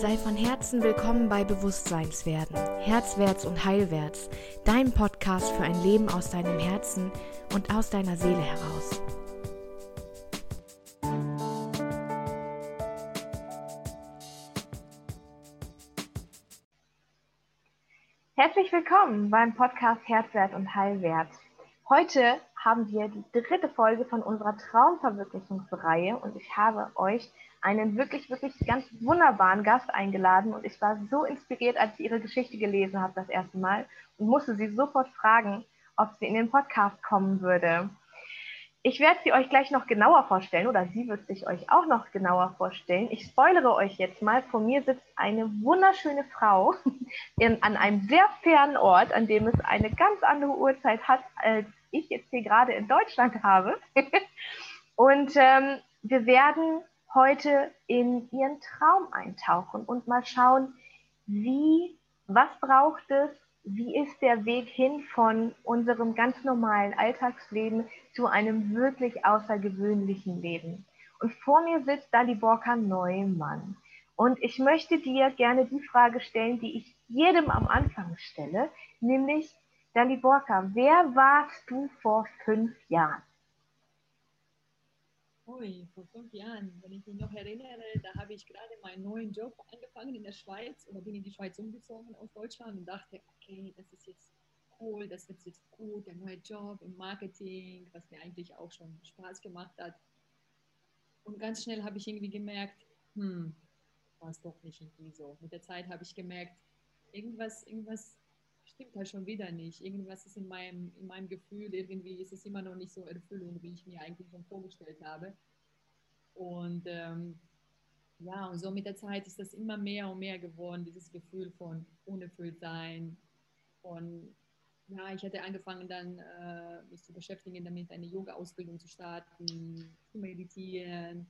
Sei von Herzen willkommen bei Bewusstseinswerden, Herzwärts und Heilwärts, dein Podcast für ein Leben aus deinem Herzen und aus deiner Seele heraus. Herzlich willkommen beim Podcast Herzwert und Heilwert. Heute haben wir die dritte Folge von unserer Traumverwirklichungsreihe und ich habe euch einen wirklich, wirklich ganz wunderbaren Gast eingeladen und ich war so inspiriert, als ich ihre Geschichte gelesen habe das erste Mal und musste sie sofort fragen, ob sie in den Podcast kommen würde. Ich werde sie euch gleich noch genauer vorstellen oder sie wird sich euch auch noch genauer vorstellen. Ich spoilere euch jetzt mal. Vor mir sitzt eine wunderschöne Frau in, an einem sehr fernen Ort, an dem es eine ganz andere Uhrzeit hat, als ich jetzt hier gerade in Deutschland habe. Und ähm, wir werden heute in ihren Traum eintauchen und mal schauen, wie, was braucht es, wie ist der Weg hin von unserem ganz normalen Alltagsleben zu einem wirklich außergewöhnlichen Leben. Und vor mir sitzt Daliborka Neumann. Und ich möchte dir gerne die Frage stellen, die ich jedem am Anfang stelle, nämlich, Daliborka, wer warst du vor fünf Jahren? Ui, vor fünf Jahren, wenn ich mich noch erinnere, da habe ich gerade meinen neuen Job angefangen in der Schweiz oder bin in die Schweiz umgezogen aus Deutschland und dachte, okay, das ist jetzt cool, das wird jetzt gut, der neue Job im Marketing, was mir eigentlich auch schon Spaß gemacht hat. Und ganz schnell habe ich irgendwie gemerkt, hm, war es doch nicht irgendwie so. Mit der Zeit habe ich gemerkt, irgendwas, irgendwas stimmt halt schon wieder nicht. Irgendwas ist in meinem, in meinem Gefühl, irgendwie ist es immer noch nicht so Erfüllung, wie ich mir eigentlich schon vorgestellt habe. Und ähm, ja, und so mit der Zeit ist das immer mehr und mehr geworden, dieses Gefühl von unerfüllt sein. Von, ja, ich hatte angefangen dann, äh, mich zu beschäftigen, damit eine Yoga-Ausbildung zu starten, zu meditieren.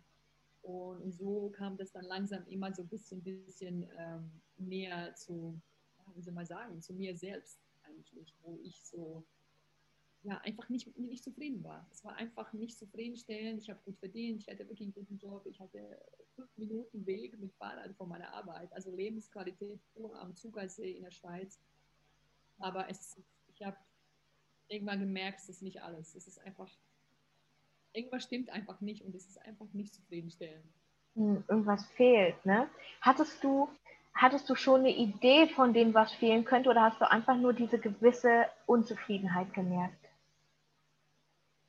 Und, und, so kam das dann langsam immer so ein bisschen, bisschen ähm, näher zu, wie soll man sagen, zu mir selbst eigentlich, wo ich so ja, einfach nicht, nicht zufrieden war. Es war einfach nicht zufriedenstellend. Ich habe gut verdient, ich hatte wirklich einen guten Job, ich hatte fünf Minuten Weg mit Fahrrad von meiner Arbeit, also Lebensqualität pur am Zugersee in der Schweiz. Aber es, ich habe irgendwann gemerkt, es ist nicht alles. Es ist einfach, irgendwas stimmt einfach nicht und es ist einfach nicht zufriedenstellend. Hm, irgendwas fehlt, ne? Hattest du hattest du schon eine Idee von dem, was fehlen könnte, oder hast du einfach nur diese gewisse Unzufriedenheit gemerkt?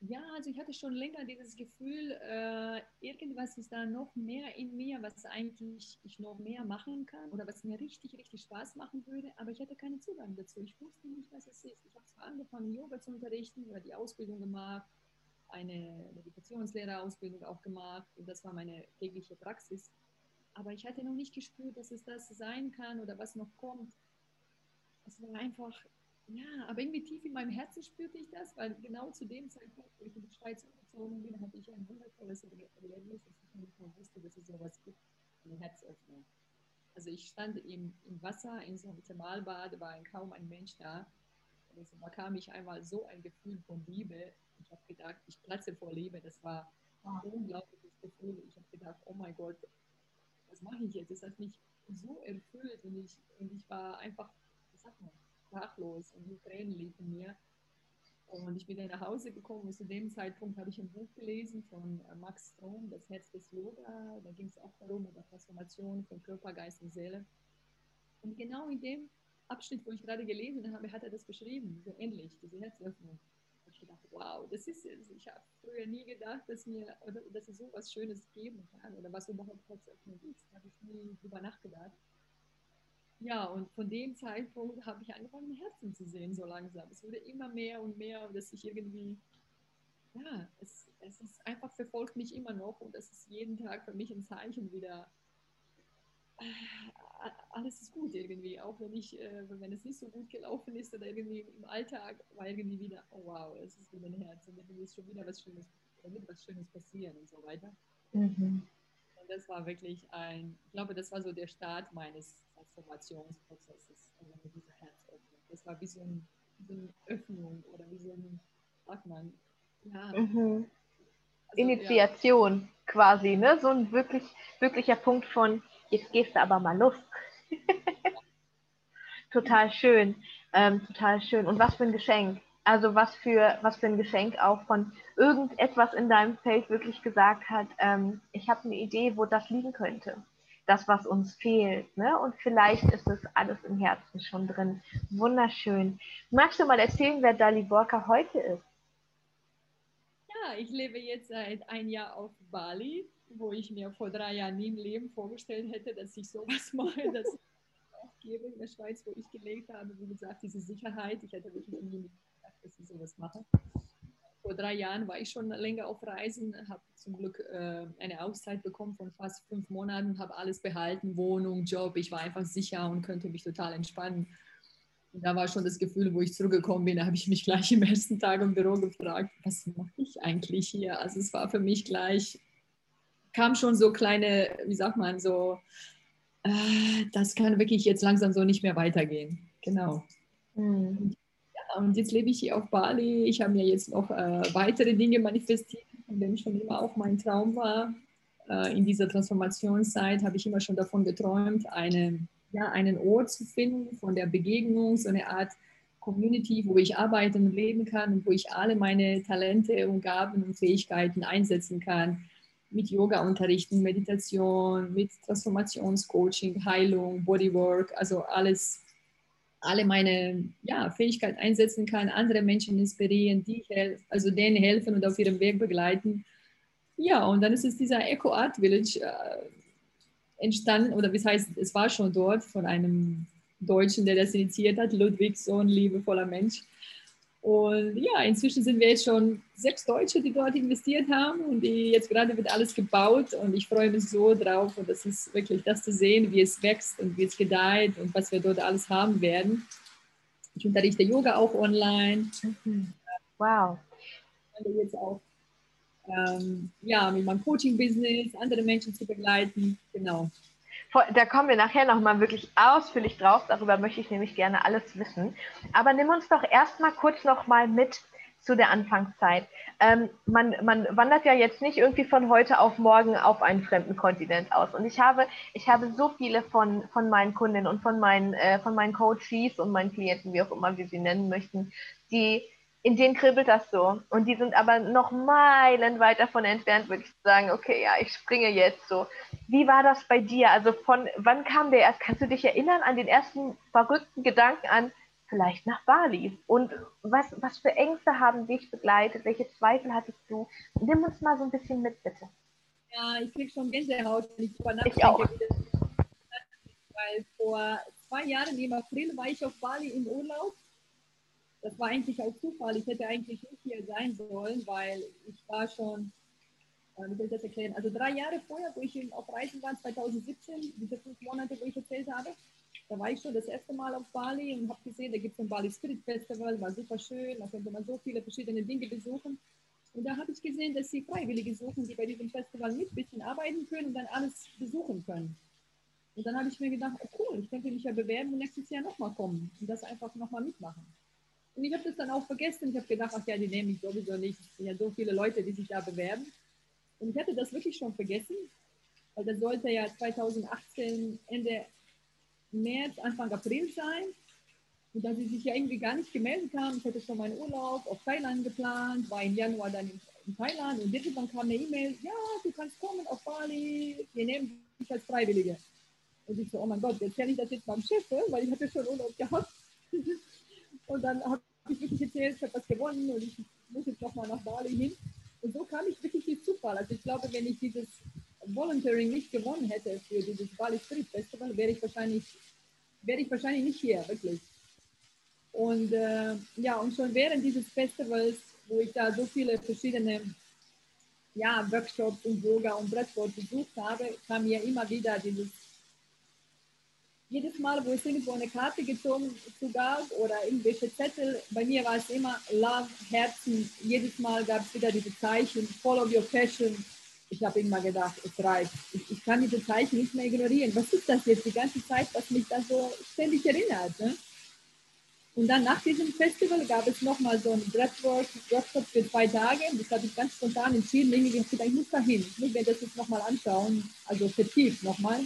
Ja, also ich hatte schon länger dieses Gefühl, äh, irgendwas ist da noch mehr in mir, was eigentlich ich noch mehr machen kann oder was mir richtig, richtig Spaß machen würde, aber ich hatte keinen Zugang dazu. Ich wusste nicht, was es ist. Ich habe zwar angefangen, Yoga zu unterrichten oder die Ausbildung gemacht, eine Meditationslehrerausbildung auch gemacht und das war meine tägliche Praxis aber ich hatte noch nicht gespürt, dass es das sein kann oder was noch kommt. Es war einfach, ja, aber irgendwie tief in meinem Herzen spürte ich das, weil genau zu dem Zeitpunkt, wo ich in die Schweiz umgezogen bin, hatte ich ein wundervolles Erlebnis, dass ich nicht mehr wusste, dass es sowas gibt, eine Herzöffnung. Also ich stand im, im Wasser, in so einem Thermalbad, war kaum ein Mensch da. Also da kam ich einmal so ein Gefühl von Liebe. Ich habe gedacht, ich platze vor Liebe. Das war ein unglaubliches Gefühl. Ich habe gedacht, oh mein Gott, was mache ich jetzt? Das hat mich so erfüllt und ich, und ich war einfach, was sagt man, sprachlos und die Tränen liefen mir. Und ich bin dann nach Hause gekommen und zu dem Zeitpunkt habe ich ein Buch gelesen von äh, Max Strom, Das Herz des Yoga. Da ging es auch darum, über Transformation von Körper, Geist und Seele. Und genau in dem Abschnitt, wo ich gerade gelesen habe, hat er das beschrieben, so ähnlich, diese Herzöffnung gedacht, wow, das ist es. Ich habe früher nie gedacht, dass, mir, dass es so was Schönes geben kann oder was überhaupt Herzöffnung ist. Da habe ich nie drüber nachgedacht. Ja, und von dem Zeitpunkt habe ich angefangen, Herzen zu sehen, so langsam. Es wurde immer mehr und mehr, dass ich irgendwie, ja, es, es ist einfach verfolgt mich immer noch und es ist jeden Tag für mich ein Zeichen wieder, alles ist gut irgendwie, auch wenn ich, äh, wenn es nicht so gut gelaufen ist oder irgendwie im Alltag war irgendwie wieder, oh wow, es ist wieder ein Herz und irgendwie ist schon wieder was Schönes, da wird was Schönes passieren und so weiter. Mhm. Und das war wirklich ein, ich glaube, das war so der Start meines Transformationsprozesses, also mit dieser Herzöffnung. Das war wie so, ein, so eine Öffnung oder wie so ein, sagt man, ja. Mhm. Also, Initiation ja. quasi, ne? So ein wirklich, wirklicher Punkt von, jetzt gehst du aber mal los. total schön, ähm, total schön. Und was für ein Geschenk. Also was für, was für ein Geschenk auch von irgendetwas in deinem Feld wirklich gesagt hat, ähm, ich habe eine Idee, wo das liegen könnte. Das, was uns fehlt. Ne? Und vielleicht ist es alles im Herzen schon drin. Wunderschön. Magst du mal erzählen, wer Dali Borka heute ist? Ja, ich lebe jetzt seit ein Jahr auf Bali, wo ich mir vor drei Jahren nie im Leben vorgestellt hätte, dass ich sowas mache, dass ich aufgebe in der Schweiz, wo ich gelebt habe. Wie gesagt, diese Sicherheit, ich hätte wirklich nie gedacht, dass ich sowas mache. Vor drei Jahren war ich schon länger auf Reisen, habe zum Glück äh, eine Auszeit bekommen von fast fünf Monaten, habe alles behalten, Wohnung, Job. Ich war einfach sicher und könnte mich total entspannen. Und da war schon das Gefühl, wo ich zurückgekommen bin, da habe ich mich gleich im ersten Tag im Büro gefragt, was mache ich eigentlich hier? Also es war für mich gleich, kam schon so kleine, wie sagt man, so, äh, das kann wirklich jetzt langsam so nicht mehr weitergehen. Genau. Mhm. Ja, und jetzt lebe ich hier auf Bali. Ich habe mir jetzt noch äh, weitere Dinge manifestiert, von denen schon immer auch mein Traum war. Äh, in dieser Transformationszeit habe ich immer schon davon geträumt, eine ja, einen Ort zu finden von der Begegnung, so eine Art Community, wo ich arbeiten und leben kann und wo ich alle meine Talente und Gaben und Fähigkeiten einsetzen kann. Mit Yoga unterrichten, Meditation, mit Transformationscoaching, Heilung, Bodywork, also alles, alle meine ja, Fähigkeiten einsetzen kann, andere Menschen inspirieren, die also denen helfen und auf ihrem Weg begleiten. Ja, und dann ist es dieser Eco Art Village, äh, entstanden, oder wie heißt, es war schon dort von einem Deutschen, der das initiiert hat, Ludwig, so ein liebevoller Mensch. Und ja, inzwischen sind wir jetzt schon sechs Deutsche, die dort investiert haben und die, jetzt gerade wird alles gebaut und ich freue mich so drauf und das ist wirklich das zu sehen, wie es wächst und wie es gedeiht und was wir dort alles haben werden. Ich unterrichte Yoga auch online. Mhm. Wow. Ich jetzt auch ähm, ja, mit meinem Coaching-Business, andere Menschen zu begleiten. Genau. Da kommen wir nachher nochmal wirklich ausführlich drauf. Darüber möchte ich nämlich gerne alles wissen. Aber nimm uns doch erstmal kurz nochmal mit zu der Anfangszeit. Ähm, man, man wandert ja jetzt nicht irgendwie von heute auf morgen auf einen fremden Kontinent aus. Und ich habe, ich habe so viele von, von meinen Kundinnen und von meinen, äh, von meinen Coaches und meinen Klienten, wie auch immer wir sie nennen möchten, die in denen kribbelt das so. Und die sind aber noch meilenweit davon entfernt, würde ich sagen, okay, ja, ich springe jetzt so. Wie war das bei dir? Also von wann kam der erst? Kannst du dich erinnern an den ersten verrückten Gedanken an, vielleicht nach Bali? Und was, was für Ängste haben dich begleitet? Welche Zweifel hattest du? Nimm uns mal so ein bisschen mit, bitte. Ja, ich kriege schon Gänsehaut, wenn ich drüber nachdenke. Ich auch. Weil vor zwei Jahren im April war ich auf Bali im Urlaub das war eigentlich auch Zufall. Ich hätte eigentlich nicht hier sein sollen, weil ich war schon, äh, wie soll ich das erklären, also drei Jahre vorher, wo ich auf Reisen war, 2017, diese fünf Monate, wo ich erzählt habe, da war ich schon das erste Mal auf Bali und habe gesehen, da gibt es ein Bali Spirit Festival, war super schön, da konnte man so viele verschiedene Dinge besuchen. Und da habe ich gesehen, dass sie Freiwillige suchen, die bei diesem Festival mit ein bisschen arbeiten können und dann alles besuchen können. Und dann habe ich mir gedacht, oh cool, ich könnte mich ja bewerben und nächstes Jahr nochmal kommen und das einfach nochmal mitmachen. Und ich habe das dann auch vergessen. Ich habe gedacht, ach ja, die nehmen mich sowieso nicht. Es sind ja so viele Leute, die sich da bewerben. Und ich hatte das wirklich schon vergessen, weil das sollte ja 2018 Ende März, Anfang April sein. Und da sie sich ja irgendwie gar nicht gemeldet haben, ich hatte schon meinen Urlaub auf Thailand geplant, war im Januar dann in, in Thailand und irgendwann kam eine E-Mail, ja, du kannst kommen auf Bali, wir nehmen dich als Freiwillige. Und ich so, oh mein Gott, jetzt kenne ich das jetzt beim Chef, weil ich hatte schon Urlaub gehabt. und dann habe ich wirklich erzählt, ich habe was gewonnen und ich muss jetzt nochmal nach Bali hin. Und so kam ich wirklich durch Zufall. Also ich glaube, wenn ich dieses Volunteering nicht gewonnen hätte für dieses Bali Spirit Festival, wäre ich wahrscheinlich, wäre ich wahrscheinlich nicht hier, wirklich. Und äh, ja, und schon während dieses Festivals, wo ich da so viele verschiedene ja, Workshops und Yoga und Brettsport besucht habe, kam mir immer wieder dieses jedes Mal, wo ich irgendwo eine Karte gezogen zu gab oder irgendwelche Zettel, bei mir war es immer Love, Herzen. Jedes Mal gab es wieder diese Zeichen, Follow your passion. Ich habe immer gedacht, es reicht. Ich, ich, kann diese Zeichen nicht mehr ignorieren. Was ist das jetzt die ganze Zeit, was mich da so ständig erinnert? Ne? Und dann nach diesem Festival gab es nochmal so einen Breathwork-Workshop für zwei Tage. Das habe ich ganz spontan entschieden. Ich habe gedacht, ich muss da hin. Ich muss mir das jetzt nochmal anschauen, also vertieft nochmal.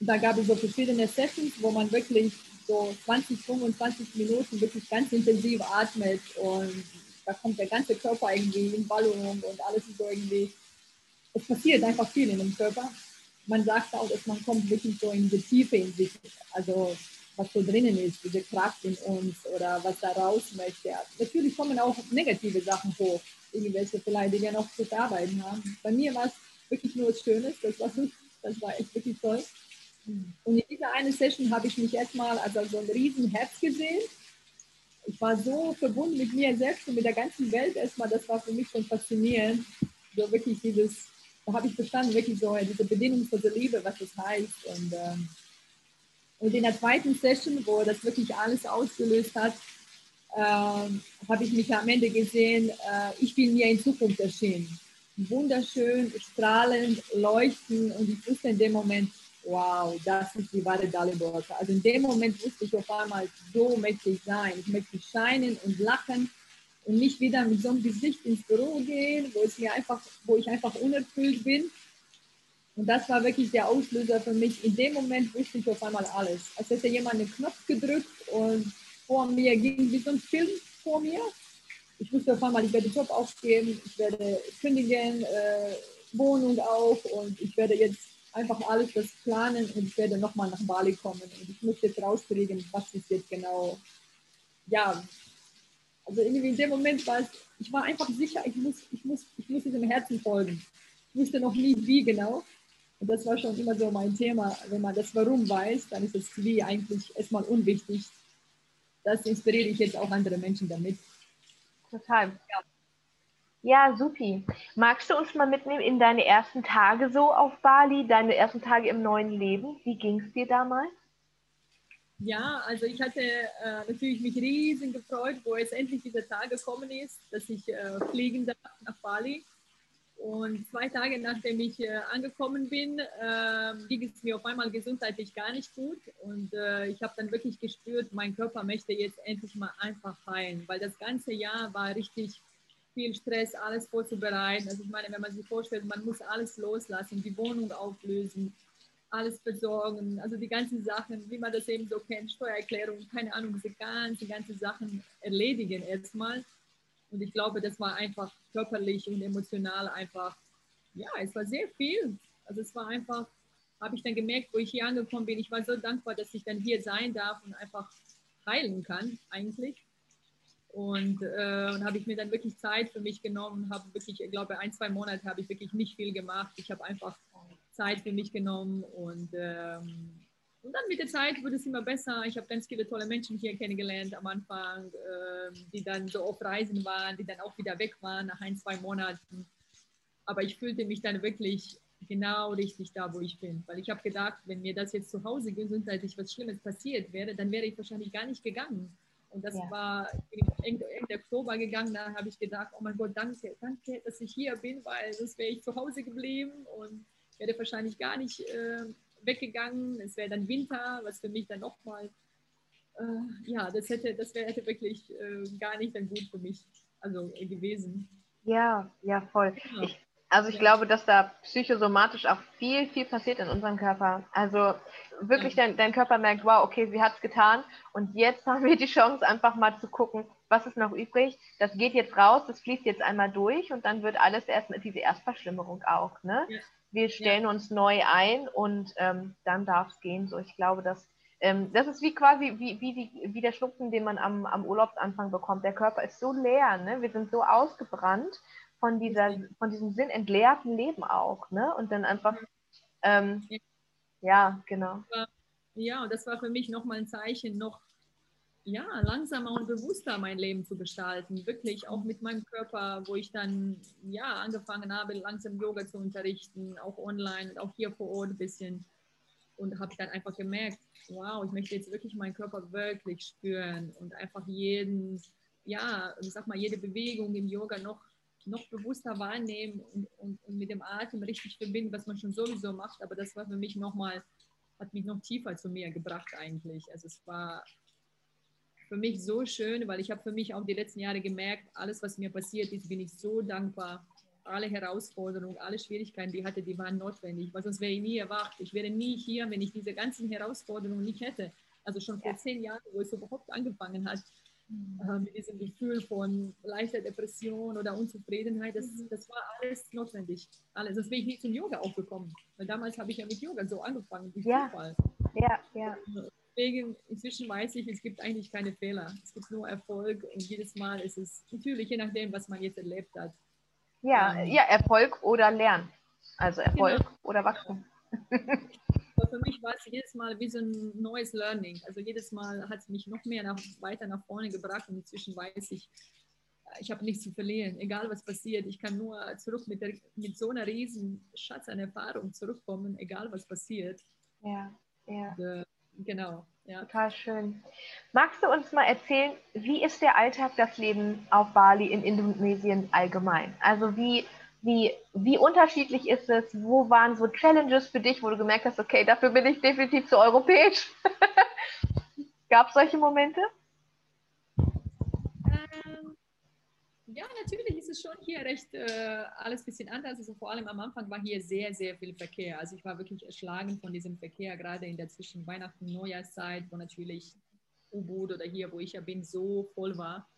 Da gab es so verschiedene Sessions, wo man wirklich so 20, 25 Minuten wirklich ganz intensiv atmet und da kommt der ganze Körper irgendwie in Ballung und alles ist so irgendwie, es passiert einfach viel in dem Körper. Man sagt auch, dass man kommt wirklich so in die Tiefe in sich, also was so drinnen ist, diese Kraft in uns oder was da raus möchte. Natürlich kommen auch negative Sachen hoch, irgendwelche vielleicht, die wir noch zu verarbeiten haben. Bei mir war es wirklich nur was Schönes, das war, das war echt wirklich toll. Und in dieser einen Session habe ich mich erstmal als so ein riesen Herz gesehen. Ich war so verbunden mit mir selbst und mit der ganzen Welt erstmal, das war für mich schon faszinierend. So wirklich dieses, da habe ich verstanden, wirklich so diese bedingungslose Liebe, was das heißt. Und, ähm, und in der zweiten Session, wo das wirklich alles ausgelöst hat, ähm, habe ich mich am Ende gesehen, äh, ich bin mir in Zukunft erschienen. Wunderschön, strahlend, leuchtend und ich wusste in dem Moment, wow, das ist die wahre Dalibor. Also in dem Moment wusste ich auf einmal, so möchte ich sein. Ich möchte scheinen und lachen und nicht wieder mit so einem Gesicht ins Büro gehen, wo, es mir einfach, wo ich einfach unerfüllt bin. Und das war wirklich der Auslöser für mich. In dem Moment wusste ich auf einmal alles. Als hätte jemand einen Knopf gedrückt und vor mir ging wie so ein Film vor mir. Ich wusste auf einmal, ich werde Job aufgeben, ich werde kündigen, äh, Wohnung auch und ich werde jetzt einfach alles das planen und ich werde nochmal nach Bali kommen und ich muss jetzt rauskriegen, was ist jetzt genau, ja, also irgendwie in dem Moment war es, ich war einfach sicher, ich muss, ich muss, ich muss diesem Herzen folgen. Ich wusste noch nie wie genau. Und das war schon immer so mein Thema. Wenn man das Warum weiß, dann ist das Wie eigentlich erstmal unwichtig. Das inspiriere ich jetzt auch andere Menschen damit. Total. Ja. Ja, supi. Magst du uns mal mitnehmen in deine ersten Tage so auf Bali, deine ersten Tage im neuen Leben? Wie ging es dir damals? Ja, also ich hatte äh, natürlich mich riesig gefreut, wo es endlich dieser Tag gekommen ist, dass ich äh, fliegen darf nach Bali. Und zwei Tage nachdem ich äh, angekommen bin, ähm, ging es mir auf einmal gesundheitlich gar nicht gut. Und äh, ich habe dann wirklich gespürt, mein Körper möchte jetzt endlich mal einfach heilen, weil das ganze Jahr war richtig viel Stress, alles vorzubereiten. Also ich meine, wenn man sich vorstellt, man muss alles loslassen, die Wohnung auflösen, alles besorgen, also die ganzen Sachen, wie man das eben so kennt, Steuererklärung, keine Ahnung, diese ganzen, ganzen Sachen erledigen erstmal. Und ich glaube, das war einfach körperlich und emotional einfach, ja, es war sehr viel. Also es war einfach, habe ich dann gemerkt, wo ich hier angekommen bin, ich war so dankbar, dass ich dann hier sein darf und einfach heilen kann eigentlich. Und, äh, und habe ich mir dann wirklich Zeit für mich genommen, habe wirklich, ich glaube, ein, zwei Monate habe ich wirklich nicht viel gemacht. Ich habe einfach Zeit für mich genommen und, ähm, und dann mit der Zeit wurde es immer besser. Ich habe ganz viele tolle Menschen hier kennengelernt am Anfang, äh, die dann so auf Reisen waren, die dann auch wieder weg waren nach ein, zwei Monaten. Aber ich fühlte mich dann wirklich genau richtig da, wo ich bin. Weil ich habe gedacht, wenn mir das jetzt zu Hause gesundheitlich was Schlimmes passiert wäre, dann wäre ich wahrscheinlich gar nicht gegangen. Und das ja. war Ende, Ende Oktober gegangen. Da habe ich gedacht, oh mein Gott, danke, danke, dass ich hier bin, weil sonst wäre ich zu Hause geblieben und wäre wahrscheinlich gar nicht äh, weggegangen. Es wäre dann Winter, was für mich dann nochmal, äh, ja, das hätte, das wäre hätte wirklich äh, gar nicht dann gut für mich also, gewesen. Ja, ja, voll. Ja. Ich, also ich ja. glaube, dass da psychosomatisch auch viel, viel passiert in unserem Körper. Also wirklich ja. dein, dein Körper merkt, wow, okay, sie hat es getan und jetzt haben wir die Chance, einfach mal zu gucken, was ist noch übrig. Das geht jetzt raus, das fließt jetzt einmal durch und dann wird alles erst mit diese Erstverschlimmerung auch. Ne? Ja. Wir stellen uns neu ein und ähm, dann darf es gehen. So, ich glaube, dass ähm, das ist wie quasi wie, wie, die, wie der Schnupfen, den man am, am Urlaubsanfang bekommt. Der Körper ist so leer, ne? wir sind so ausgebrannt von, dieser, von diesem sinnentleerten Leben auch. Ne? Und dann einfach, ähm, ja, genau. Ja, und das war für mich nochmal ein Zeichen, noch ja, langsamer und bewusster mein Leben zu gestalten. Wirklich auch mit meinem Körper, wo ich dann ja angefangen habe, langsam Yoga zu unterrichten, auch online und auch hier vor Ort ein bisschen. Und habe dann einfach gemerkt, wow, ich möchte jetzt wirklich meinen Körper wirklich spüren und einfach jeden, ja, ich sag mal, jede Bewegung im Yoga noch noch bewusster wahrnehmen und, und, und, mit dem Atem richtig verbinden, was man schon sowieso macht. Aber das war für mich nochmal, hat mich noch tiefer zu mir gebracht eigentlich. Also es war für mich so schön, weil ich habe für mich auch die letzten Jahre gemerkt, alles, was mir passiert ist, bin ich so dankbar. alle Herausforderungen, alle Schwierigkeiten, die ich hatte, die waren notwendig, weil sonst wäre ich nie erwacht. Ich wäre nie hier, wenn ich diese ganzen Herausforderungen nicht hätte. Also schon vor ja. zehn Jahren, wo es überhaupt angefangen hat. Äh, mit diesem Gefühl von leichter Depression oder Unzufriedenheit, das, mhm. das war alles notwendig. Alles. Das wäre ich nicht zum Yoga aufgekommen. Weil damals habe ich ja mit Yoga so angefangen, durch ja. Zufall. Ja, ja. Deswegen, inzwischen weiß ich, es gibt eigentlich keine Fehler. Es gibt nur Erfolg und jedes Mal ist es natürlich je nachdem, was man jetzt erlebt hat. Ja, ähm, ja Erfolg oder Lernen. Also Erfolg genau. oder Wachstum. Für mich war es jedes Mal wie so ein neues Learning. Also jedes Mal hat es mich noch mehr nach, weiter nach vorne gebracht und inzwischen weiß ich, ich habe nichts zu verlieren, egal was passiert. Ich kann nur zurück mit, der, mit so einer riesen Schatz an Erfahrung zurückkommen, egal was passiert. Ja, ja. Und, äh, genau. Ja. Total schön. Magst du uns mal erzählen, wie ist der Alltag, das Leben auf Bali in Indonesien allgemein? Also wie wie, wie unterschiedlich ist es? Wo waren so Challenges für dich, wo du gemerkt hast, okay, dafür bin ich definitiv zu europäisch? Gab es solche Momente? Ähm, ja, natürlich ist es schon hier recht äh, alles ein bisschen anders. Also vor allem am Anfang war hier sehr, sehr viel Verkehr. Also ich war wirklich erschlagen von diesem Verkehr, gerade in der zwischen Weihnachten und Neujahrszeit, wo natürlich U-Boot oder hier, wo ich ja bin, so voll war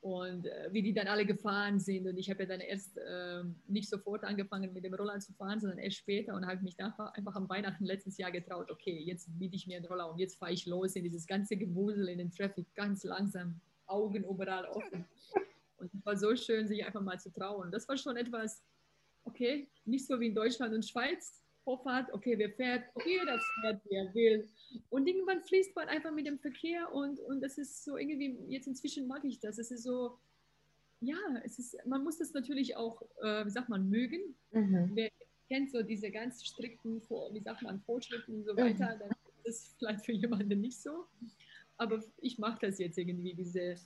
und äh, wie die dann alle gefahren sind. Und ich habe ja dann erst äh, nicht sofort angefangen mit dem Roller zu fahren, sondern erst später und habe mich dann einfach am Weihnachten letztes Jahr getraut, okay, jetzt biete ich mir einen Roller und jetzt fahre ich los in dieses ganze Gewusel, in den Traffic, ganz langsam, Augen überall offen. Und es war so schön, sich einfach mal zu trauen. Das war schon etwas, okay, nicht so wie in Deutschland und Schweiz, Vorfahrt, okay, wer fährt, okay, jeder fährt, wer will. Und irgendwann fließt man einfach mit dem Verkehr und, und das ist so irgendwie, jetzt inzwischen mag ich das. Es ist so, ja, es ist, man muss das natürlich auch, äh, wie sagt man, mögen. Mhm. Wer kennt so diese ganz strikten, wie sagt man, Vorschriften und so weiter, mhm. dann ist das vielleicht für jemanden nicht so. Aber ich mache das jetzt irgendwie, diese,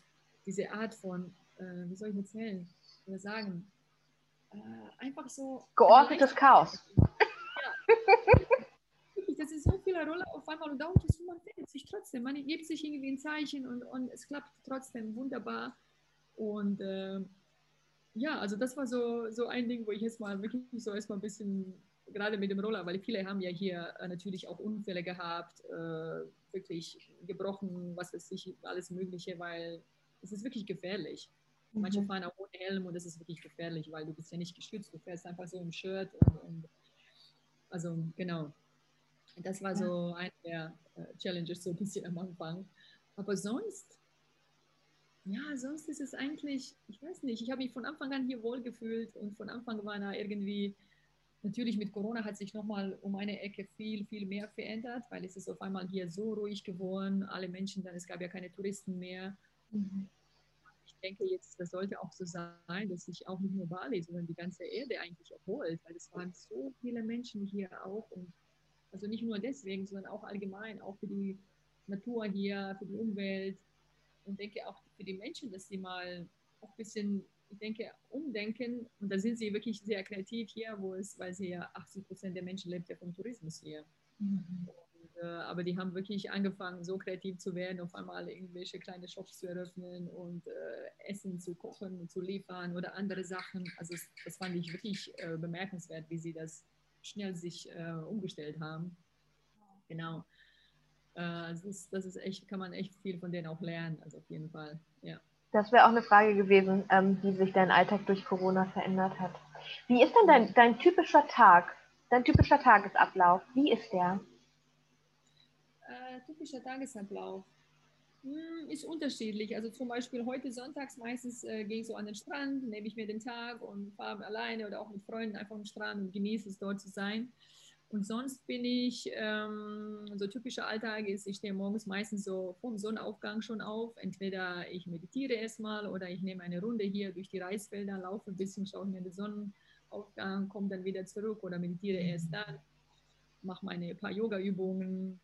diese Art von, äh, wie soll ich erzählen oder sagen, äh, einfach so. Geordnetes Chaos. das ist so viele Rolle auf einmal und dauert es, man findet sich trotzdem. Man gibt sich irgendwie ein Zeichen und, und es klappt trotzdem wunderbar. Und äh, ja, also das war so, so ein Ding, wo ich jetzt mal wirklich so erstmal ein bisschen, gerade mit dem Roller, weil viele haben ja hier äh, natürlich auch Unfälle gehabt, äh, wirklich gebrochen, was weiß ich, alles Mögliche, weil es ist wirklich gefährlich. Manche mhm. fahren auch ohne Helm und das ist wirklich gefährlich, weil du bist ja nicht geschützt, du fährst einfach so im Shirt und, und also genau. Das war so eine der äh, Challenges so ein bisschen am Anfang. Aber sonst, ja, sonst ist es eigentlich, ich weiß nicht, ich habe mich von Anfang an hier wohl gefühlt und von Anfang war da irgendwie, natürlich mit Corona hat sich nochmal um eine Ecke viel, viel mehr verändert, weil es ist auf einmal hier so ruhig geworden, alle Menschen dann, es gab ja keine Touristen mehr. Mhm denke jetzt, das sollte auch so sein, dass sich auch nicht nur Bali, sondern die ganze Erde eigentlich erholt, weil es waren so viele Menschen hier auch und also nicht nur deswegen, sondern auch allgemein, auch für die Natur hier, für die Umwelt und denke auch für die Menschen, dass sie mal auch ein bisschen, ich denke, umdenken und da sind sie wirklich sehr kreativ hier, wo es, weil sie ja 80 Prozent der Menschen lebt ja vom Tourismus hier. Mhm. Äh, aber die haben wirklich angefangen, so kreativ zu werden, auf einmal irgendwelche kleine Shops zu eröffnen und äh, Essen zu kochen und zu liefern oder andere Sachen. Also das fand ich wirklich äh, bemerkenswert, wie sie das schnell sich äh, umgestellt haben. Genau. Äh, das, ist, das ist echt, kann man echt viel von denen auch lernen, also auf jeden Fall, ja. Das wäre auch eine Frage gewesen, ähm, wie sich dein Alltag durch Corona verändert hat. Wie ist denn dein, dein typischer Tag, dein typischer Tagesablauf? Wie ist der? äh, typischer Tagesablauf? Hm, ist unterschiedlich. Also zum Beispiel heute sonntags meistens äh, gehe ich so an den Strand, nehme ich mir den Tag und fahre alleine oder auch mit Freunden einfach am Strand und genieße es dort zu sein. Und sonst bin ich, ähm, so typischer Alltag ist, ich stehe morgens meistens so vom Sonnenaufgang schon auf. Entweder ich meditiere erstmal oder ich nehme eine Runde hier durch die Reisfelder, laufe ein bisschen, schaue mir den Sonnenaufgang, komme dann wieder zurück oder meditiere erst dann, mache meine paar Yoga-Übungen,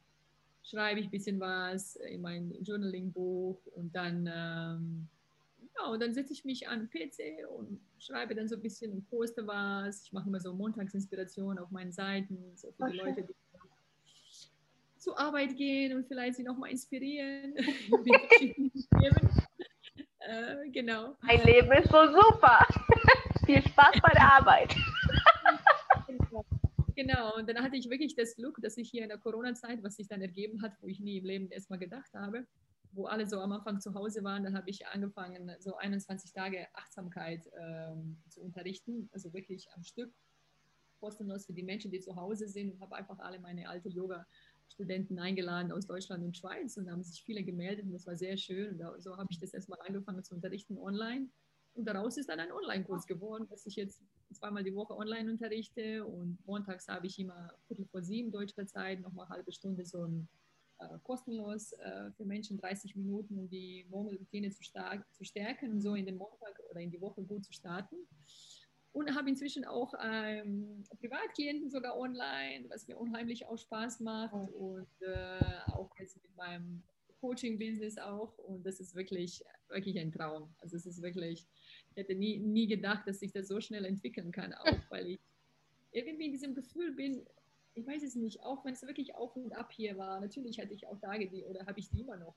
schreibe ich ein bisschen was in mein Journaling-Buch und dann, ähm, ja, und dann setze ich mich an den PC und schreibe dann so ein bisschen und poste was. Ich mache immer so Montagsinspiration auf meinen Seiten, so für die Leute, die zur Arbeit gehen und vielleicht sie nochmal inspirieren. Äh, genau. Mein Leben ist so super. viel Spaß bei der Arbeit. Genau, und dann hatte ich wirklich das Glück, dass ich hier in der Corona-Zeit, was sich dann ergeben hat, wo ich nie im Leben erstmal gedacht habe, wo alle so am Anfang zu Hause waren, dann habe ich angefangen, so 21 Tage Achtsamkeit ähm, zu unterrichten, also wirklich am Stück, kostenlos für die Menschen, die zu Hause sind und habe einfach alle meine alte Yoga-Studenten eingeladen aus Deutschland und Schweiz und da haben sich viele gemeldet und das war sehr schön. Und so habe ich das erstmal angefangen zu unterrichten online. Und daraus ist dann ein Online-Kurs geworden, dass ich jetzt zweimal die Woche online unterrichte. Und montags habe ich immer Viertel vor sieben deutscher Zeit nochmal eine halbe Stunde so ein äh, kostenlos äh, für Menschen 30 Minuten, um die Morgenroutine zu, zu stärken und so in den Montag oder in die Woche gut zu starten. Und habe inzwischen auch ähm, Privatklienten sogar online, was mir unheimlich auch Spaß macht. Und äh, auch jetzt mit meinem Coaching-Business auch. Und das ist wirklich, wirklich ein Traum. Also es ist wirklich, ich hätte nie, nie gedacht, dass sich das so schnell entwickeln kann, auch weil ich irgendwie in diesem Gefühl bin, ich weiß es nicht, auch wenn es wirklich auf und ab hier war, natürlich hatte ich auch Tage, die, oder habe ich die immer noch,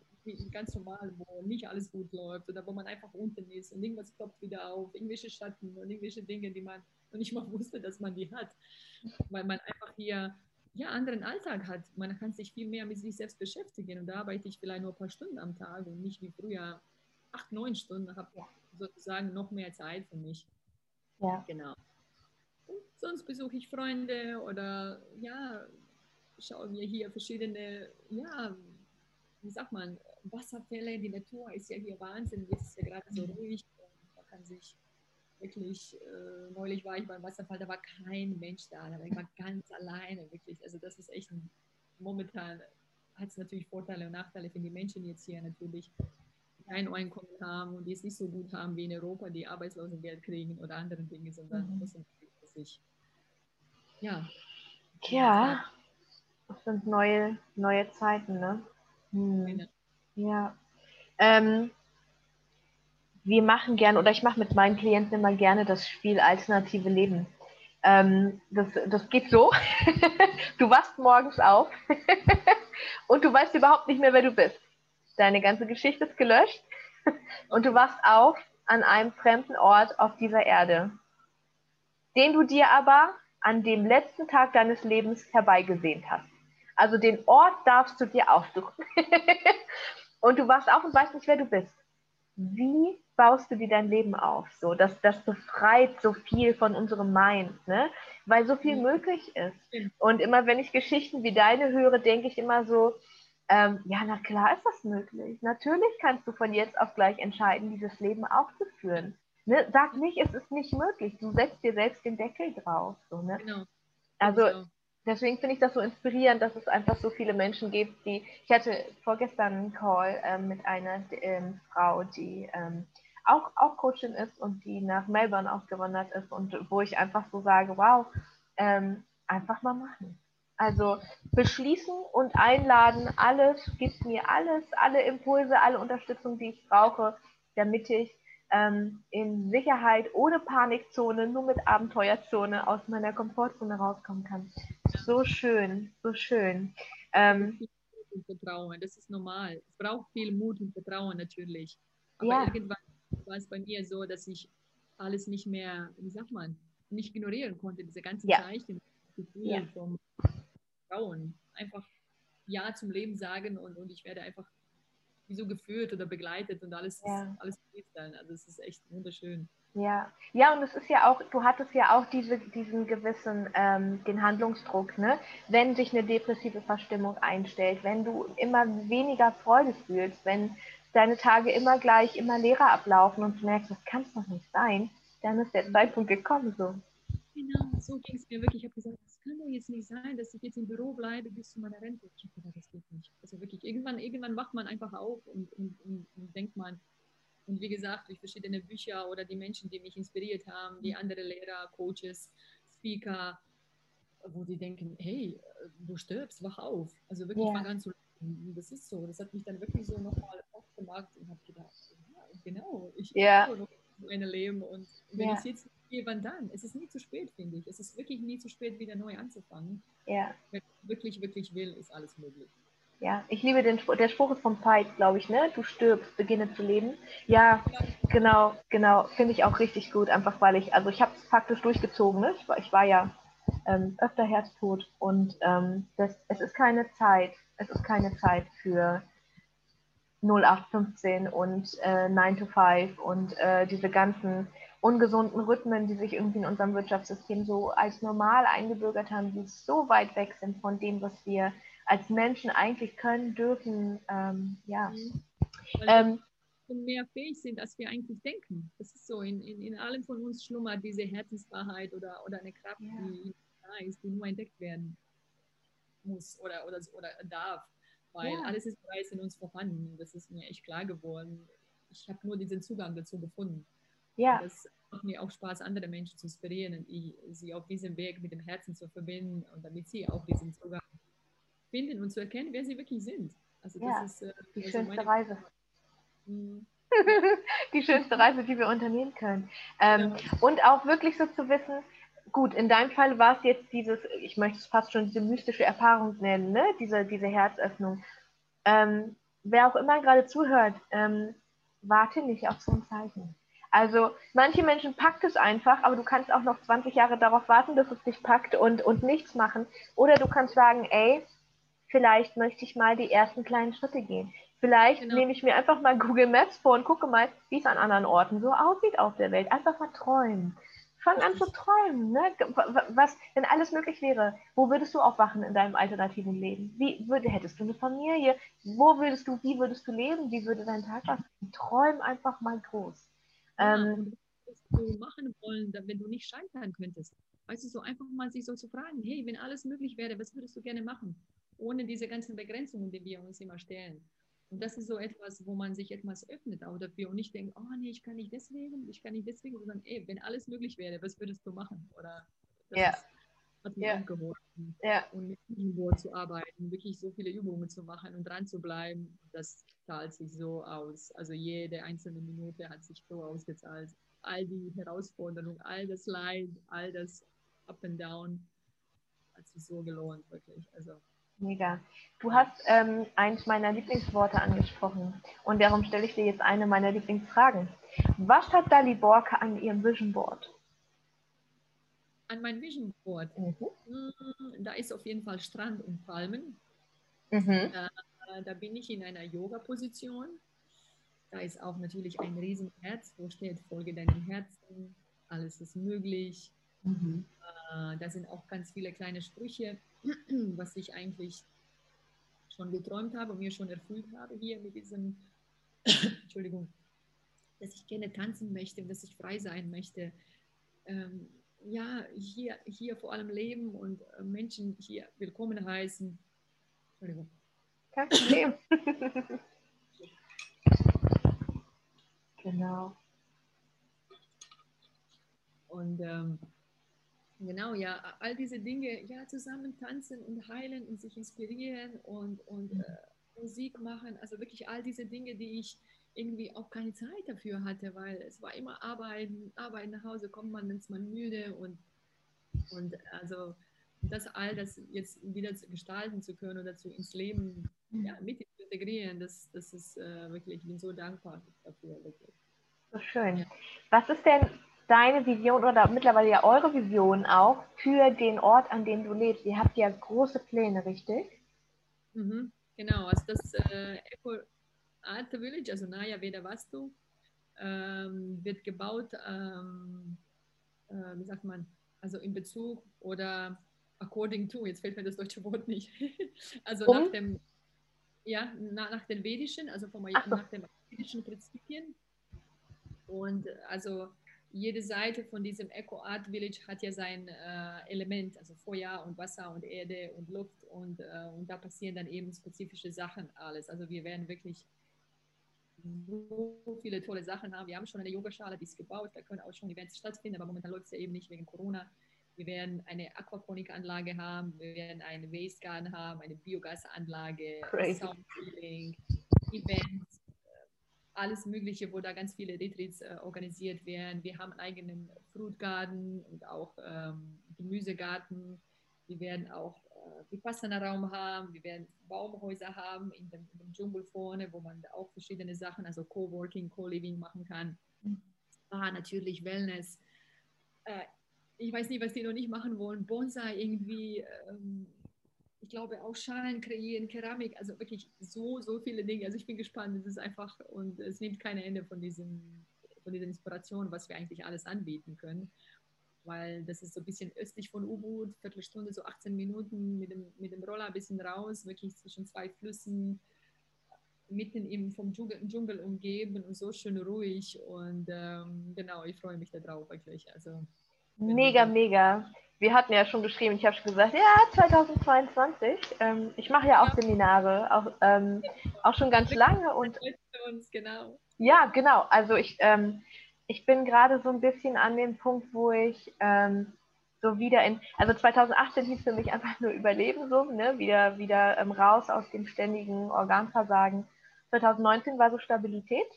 ganz normal, wo nicht alles gut läuft oder wo man einfach unten ist und irgendwas ploppt wieder auf, irgendwelche Schatten und irgendwelche Dinge, die man noch nicht mal wusste, dass man die hat, weil man einfach hier ja, anderen Alltag hat. Man kann sich viel mehr mit sich selbst beschäftigen und da arbeite ich vielleicht nur ein paar Stunden am Tag und nicht wie früher acht, neun Stunden, habe sozusagen noch mehr Zeit für mich. Ja. Genau sonst besuche ich Freunde oder ja, schaue mir hier verschiedene, ja, wie sagt man, Wasserfälle. Die Natur ist ja hier Wahnsinn. Jetzt ist ja gerade so mhm. ruhig. Man kann sich wirklich, äh, neulich war ich beim Wasserfall, da war kein Mensch da. Da war ich mal ganz alleine, wirklich. Also das ist echt ein, momentan hat es natürlich Vorteile und Nachteile für die Menschen jetzt hier natürlich kein Einkommen haben und die es nicht so gut haben wie in Europa, die Arbeitslosengeld kriegen oder andere Dinge, sondern mhm. sind sich ja. Tja, das sind neue, neue Zeiten, ne? Hm. Genau. Ja. Ähm, wir machen gerne, oder ich mache mit meinen Klienten immer gerne das Spiel Alternative Leben. Ähm, das, das geht so. du wachst morgens auf und du weißt überhaupt nicht mehr, wer du bist. Deine ganze Geschichte ist gelöscht und du wachst auf an einem fremden Ort auf dieser Erde den du dir aber an dem letzten Tag deines Lebens herbeigesehnt hast. Also den Ort darfst du dir aussuchen. und du wachst auf und weißt nicht, wer du bist. Wie baust du dir dein Leben auf? So, das, das befreit so viel von unserem Mind, ne? weil so viel möglich ist. Und immer wenn ich Geschichten wie deine höre, denke ich immer so, ähm, ja, na klar ist das möglich. Natürlich kannst du von jetzt auf gleich entscheiden, dieses Leben auch zu führen. Ne? Sag nicht, es ist nicht möglich. Du setzt dir selbst den Deckel drauf. So, ne? Genau. Also genau. Deswegen finde ich das so inspirierend, dass es einfach so viele Menschen gibt, die. Ich hatte vorgestern einen Call ähm, mit einer ähm, Frau, die ähm, auch, auch Coachin ist und die nach Melbourne ausgewandert ist und wo ich einfach so sage, wow, ähm, einfach mal machen. Also beschließen und einladen, alles, gibt mir alles, alle Impulse, alle Unterstützung, die ich brauche, damit ich ähm, in Sicherheit, ohne Panikzone, nur mit Abenteuerzone aus meiner Komfortzone rauskommen kann. So schön, so schön. Ähm, und Vertrauen, das ist normal. Es braucht viel Mut und Vertrauen natürlich. Aber ja. irgendwann war es bei mir so, dass ich alles nicht mehr, wie sagt man, nicht ignorieren konnte, diese ganzen ja. Zeichen, Gefühle ja. vom Vertrauen. Einfach Ja zum Leben sagen und, und ich werde einfach wie so geführt oder begleitet und alles, ja. alles dann. Also es ist echt wunderschön. Ja, ja, und es ist ja auch, du hattest ja auch diese, diesen gewissen, ähm, den Handlungsdruck, ne? Wenn sich eine depressive Verstimmung einstellt, wenn du immer weniger Freude fühlst, wenn deine Tage immer gleich, immer leerer ablaufen und du merkst, das kann es doch nicht sein, dann ist der Zeitpunkt gekommen so. Genau, so ging es mir wirklich. Ich habe gesagt, es kann doch jetzt nicht sein, dass ich jetzt im Büro bleibe bis zu meiner Rente. Ich habe gedacht, das geht nicht. Also wirklich, irgendwann, irgendwann wacht man einfach auf und, und, und, und denkt man, und wie gesagt, durch verschiedene Bücher oder die Menschen, die mich inspiriert haben, die andere Lehrer, Coaches, Speaker, wo die denken, hey, du stirbst, wach auf. Also wirklich ja. fang an zu leben. Das ist so. Das hat mich dann wirklich so nochmal aufgemacht und habe gedacht, ja, genau, ich ja. noch meine Leben und wenn ja. ich jetzt gehe, wann dann? Es ist nie zu spät, finde ich. Es ist wirklich nie zu spät, wieder neu anzufangen. Ja. Wenn ich wirklich, wirklich will, ist alles möglich. Ja, ich liebe den Spruch. Der Spruch ist vom Veit, glaube ich, ne? Du stirbst, beginne zu leben. Ja, genau, genau. Finde ich auch richtig gut, einfach weil ich, also ich habe es faktisch durchgezogen, ne? Ich war, ich war ja ähm, öfter Herztod und ähm, das, es ist keine Zeit, es ist keine Zeit für 0815 und äh, 9 to 5 und äh, diese ganzen ungesunden Rhythmen, die sich irgendwie in unserem Wirtschaftssystem so als normal eingebürgert haben, die so weit weg sind von dem, was wir als Menschen eigentlich können, dürfen, ähm, ja. Mhm. Ähm, mehr fähig sind, als wir eigentlich denken. Das ist so, in, in, in allem von uns schlummert diese Herzenswahrheit oder, oder eine Kraft, ja. die da ist, die nur entdeckt werden muss oder, oder, oder darf. Weil ja. alles ist bereits in uns vorhanden. Das ist mir echt klar geworden. Ich habe nur diesen Zugang dazu gefunden. Ja. Das macht mir auch Spaß, andere Menschen zu inspirieren und sie auf diesem Weg mit dem Herzen zu verbinden und damit sie auch diesen Zugang finden und zu erkennen, wer sie wirklich sind. Also das ja, ist äh, die also schönste Reise. Mhm. die schönste Reise, die wir unternehmen können. Ähm, ja. Und auch wirklich so zu wissen, gut, in deinem Fall war es jetzt dieses, ich möchte es fast schon diese mystische Erfahrung nennen, ne? diese, diese Herzöffnung. Ähm, wer auch immer gerade zuhört, ähm, warte nicht auf so ein Zeichen. Also manche Menschen packt es einfach, aber du kannst auch noch 20 Jahre darauf warten, dass es dich packt und, und nichts machen. Oder du kannst sagen, ey, vielleicht möchte ich mal die ersten kleinen Schritte gehen. Vielleicht genau. nehme ich mir einfach mal Google Maps vor und gucke mal, wie es an anderen Orten so aussieht auf der Welt. Einfach mal träumen. Fang an zu träumen. Ne? Was, wenn alles möglich wäre, wo würdest du aufwachen in deinem alternativen Leben? Wie würde, hättest du eine Familie? Wo würdest du, wie würdest du leben? Wie würde dein Tag aussehen? Träum einfach mal groß. Ähm, was du machen wollen, wenn du nicht scheitern könntest. Weißt du, so einfach mal sich so zu fragen, hey, wenn alles möglich wäre, was würdest du gerne machen? ohne diese ganzen Begrenzungen, die wir uns immer stellen. Und das ist so etwas, wo man sich etwas öffnet auch dafür und nicht denkt, oh nee, ich kann nicht deswegen, ich kann nicht deswegen, sondern ey, wenn alles möglich wäre, was würdest du machen? Oder das ja. ist, hat mir ja. angeholfen. Ja. Und mit Board zu arbeiten, wirklich so viele Übungen zu machen und dran zu bleiben, das zahlt sich so aus. Also jede einzelne Minute hat sich so ausgezahlt. All die Herausforderungen, all das Leid, all das Up and Down hat sich so gelohnt, wirklich. Also Mega. Du hast ähm, eins meiner Lieblingsworte angesprochen und darum stelle ich dir jetzt eine meiner Lieblingsfragen. Was hat Dali Borke an ihrem Vision Board? An meinem Vision Board? Mhm. Mm, da ist auf jeden Fall Strand und Palmen. Mhm. Da, da bin ich in einer Yoga-Position. Da ist auch natürlich ein Riesenherz, wo steht, folge deinem Herzen, alles ist möglich. Mhm. Äh, da sind auch ganz viele kleine Sprüche was ich eigentlich schon geträumt habe und mir schon erfüllt habe hier mit diesem, Entschuldigung, dass ich gerne tanzen möchte, dass ich frei sein möchte. Ähm, ja, hier, hier vor allem leben und äh, Menschen hier willkommen heißen. Entschuldigung. Kein Problem. genau. Und ähm, Genau, ja, all diese Dinge, ja, zusammen tanzen und heilen und sich inspirieren und, und äh, Musik machen, also wirklich all diese Dinge, die ich irgendwie auch keine Zeit dafür hatte, weil es war immer Arbeiten, Arbeiten nach Hause kommt man, ist man müde und, und also das all das jetzt wieder gestalten zu können oder zu ins Leben ja, mit integrieren, das, das ist äh, wirklich, ich bin so dankbar dafür, wirklich. So schön. Ja. Was ist denn deine Vision oder mittlerweile ja eure Vision auch für den Ort, an dem du lebst. Ihr habt ja große Pläne, richtig? Mhm, genau, also das äh, Eco Art Village, also Naya Veda Vastu, ähm, wird gebaut, ähm, äh, wie sagt man, also in Bezug oder according to, jetzt fällt mir das deutsche Wort nicht, also um? nach dem, ja, nach, nach den vedischen, also vom, so. nach den vedischen Prinzipien. Und also jede Seite von diesem Eco Art Village hat ja sein äh, Element, also Feuer und Wasser und Erde und Luft und, äh, und da passieren dann eben spezifische Sachen alles. Also wir werden wirklich so viele tolle Sachen haben. Wir haben schon eine Yogaschale, die ist gebaut, da können auch schon Events stattfinden, aber momentan läuft es ja eben nicht wegen Corona. Wir werden eine Aquaponikanlage haben, wir werden einen Waste Garden haben, eine Biogasanlage, Sound Healing, Events, alles Mögliche, wo da ganz viele Retreats äh, organisiert werden. Wir haben einen eigenen Fruitgarten und auch ähm, Gemüsegarten. Wir werden auch Vipassana-Raum haben, wir werden Baumhäuser haben in dem, in dem, Dschungel vorne, wo man auch verschiedene Sachen, also Coworking, Co-Living machen kann. Ah, natürlich Wellness. Äh, ich weiß nicht, was die noch nicht machen wollen. Bonsai irgendwie, ähm, ich glaube auch Schalen kreieren, Keramik, also wirklich so, so viele Dinge. Also ich bin gespannt. Es ist einfach und es nimmt kein Ende von diesem von dieser Inspiration, was wir eigentlich alles anbieten können weil das ist so ein bisschen östlich von Ubud, Viertelstunde, so 18 Minuten mit dem, mit dem Roller ein bisschen raus, wirklich zwischen zwei Flüssen, mitten im, vom Dschungel, Dschungel umgeben und so schön ruhig und ähm, genau, ich freue mich darauf wirklich. Also, mega, mega. Wir hatten ja schon geschrieben, ich habe schon gesagt, ja, 2022. Ähm, ich mache ja auch ja. Seminare, auch, ähm, auch schon ganz lange und uns, genau. Ja, genau. Also ich ähm, ich bin gerade so ein bisschen an dem Punkt, wo ich ähm, so wieder in, also 2018 hieß für mich einfach nur Überleben so, ne, wieder, wieder ähm, raus aus dem ständigen Organversagen. 2019 war so Stabilität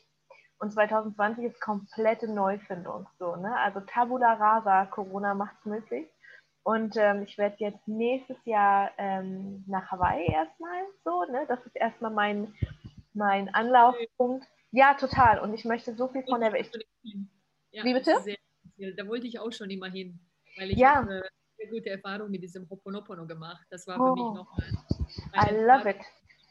und 2020 ist komplette Neufindung, so, ne, also Tabula Rasa, Corona macht es möglich. Und ähm, ich werde jetzt nächstes Jahr ähm, nach Hawaii erstmal so, ne, das ist erstmal mein, mein Anlaufpunkt ja, total. Und ich möchte so viel von der Welt. Ja, Wie bitte? Sehr, da wollte ich auch schon immer hin, weil ich ja. habe eine sehr gute Erfahrung mit diesem Hoponopono gemacht. Das war für oh. mich nochmal I love it.